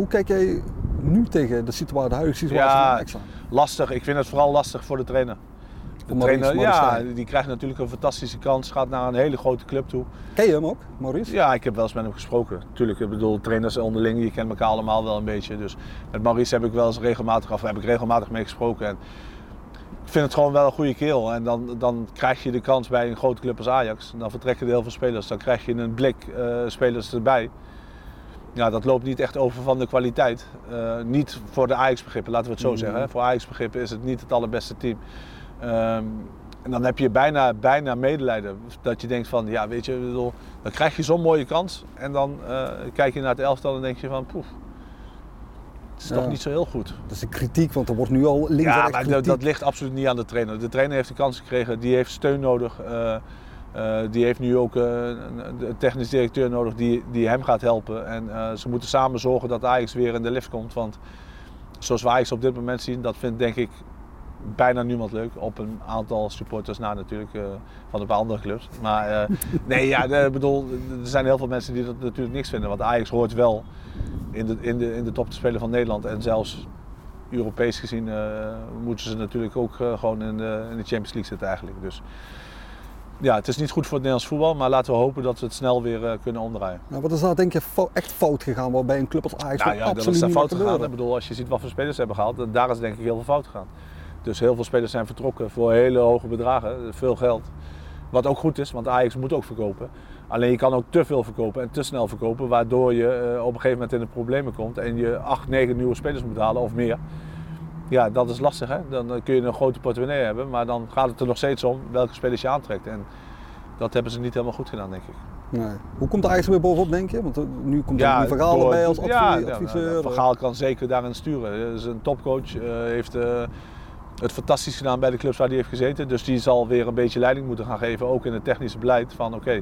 hoe kijk jij nu tegen de, situatie, de huidige situatie Ja, van Ajax aan? Lastig. Ik vind het vooral lastig voor de trainer. De Maurice trainer, ja, die krijgt natuurlijk een fantastische kans. Gaat naar een hele grote club toe. Ken je hem ook, Maurice? Ja, ik heb wel eens met hem gesproken. Tuurlijk, ik bedoel, trainers onderling, je kent elkaar allemaal wel een beetje. Dus met Maurice heb ik wel eens regelmatig, of heb ik regelmatig mee gesproken. En ik vind het gewoon wel een goede kerel. En dan, dan krijg je de kans bij een grote club als Ajax. Dan vertrekken er heel veel spelers. Dan krijg je een blik eh, spelers erbij. Ja, dat loopt niet echt over van de kwaliteit. Eh, niet voor de Ajax-begrippen, laten we het zo Mm. zeggen. hè. Voor Ajax-begrippen is het niet het allerbeste team. Ehm, en dan heb je bijna, bijna medelijden. Dat je denkt van, ja weet je, bedoel, dan krijg je zo'n mooie kans. En dan eh, kijk je naar het elftal en denk je van, poef. Het is Ja. toch niet zo heel goed. Dat is de kritiek, want er wordt nu al links Ja, maar dat, dat ligt absoluut niet aan de trainer. De trainer heeft de kans gekregen, die heeft steun nodig. Eh, die heeft nu ook eh, een, technisch directeur nodig die, die hem gaat helpen. En eh, ze moeten samen zorgen dat Ajax weer in de lift komt. Want zoals we Ajax op dit moment zien, dat vindt denk ik bijna niemand leuk. Op een aantal supporters na natuurlijk, eh, van een paar andere clubs. Maar eh, nee, ja, de- bedoel, er zijn heel veel mensen die dat natuurlijk niks vinden. Want Ajax hoort wel in de, in de, in de top te spelen van Nederland. En zelfs Europees gezien eh, moeten ze natuurlijk ook eh, gewoon in de, in de Champions League zitten eigenlijk. Dus ja, het is niet goed voor het Nederlands voetbal, maar laten we hopen dat we het snel weer eh, kunnen omdraaien. Nou, wat is daar denk je echt fout gegaan waarbij een club als Ajax Nou ja, dat absoluut is daar niet fout gegaan. Ik bedoel, als je ziet wat voor spelers ze hebben gehaald, daar is denk ik heel veel fout gegaan. Dus heel veel spelers zijn vertrokken voor hele hoge bedragen, veel geld. Wat ook goed is, want Ajax moet ook verkopen. Alleen je kan ook te veel verkopen en te snel verkopen, waardoor je eh, op een gegeven moment in de problemen komt en je acht, negen nieuwe spelers moet halen of meer. Ja, dat is lastig hè. Dan eh, kun je een grote portemonnee hebben, maar dan gaat het er nog steeds om welke spelers je aantrekt. En dat hebben ze niet helemaal goed gedaan, denk ik. Nee. Hoe komt Ajax er weer bovenop, denk je? Want eh, nu komt er Ja, nu Vergaal door- erbij als ja, ja, adviseur. Van Gaal kan zeker daarin sturen. Hij is een topcoach, eh, heeft eh, het fantastisch gedaan bij de clubs waar hij heeft gezeten. Dus die zal weer een beetje leiding moeten gaan geven, ook in het technische beleid. Van oké,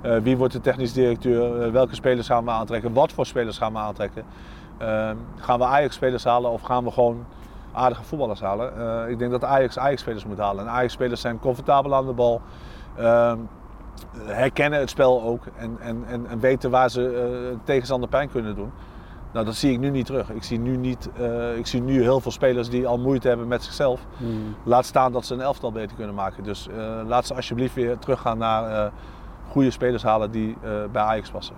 eh, wie wordt de technisch directeur, Eh, welke spelers gaan we aantrekken, wat voor spelers gaan we aantrekken. Eh, gaan we Ajax-spelers halen of gaan we gewoon aardige voetballers halen? Eh, ik denk dat Ajax Ajax-spelers moet halen. En Ajax-spelers zijn comfortabel aan de bal. Eh, herkennen het spel ook en, en, en, en weten waar ze eh, tegenstander pijn kunnen doen. Nou, dat zie ik nu niet terug. Ik zie nu, niet, eh, ik zie nu heel veel spelers die al moeite hebben met zichzelf. Hmm. Laat staan dat ze een elftal beter kunnen maken. Dus laat ze alsjeblieft weer teruggaan naar goede spelers halen die bij Ajax passen.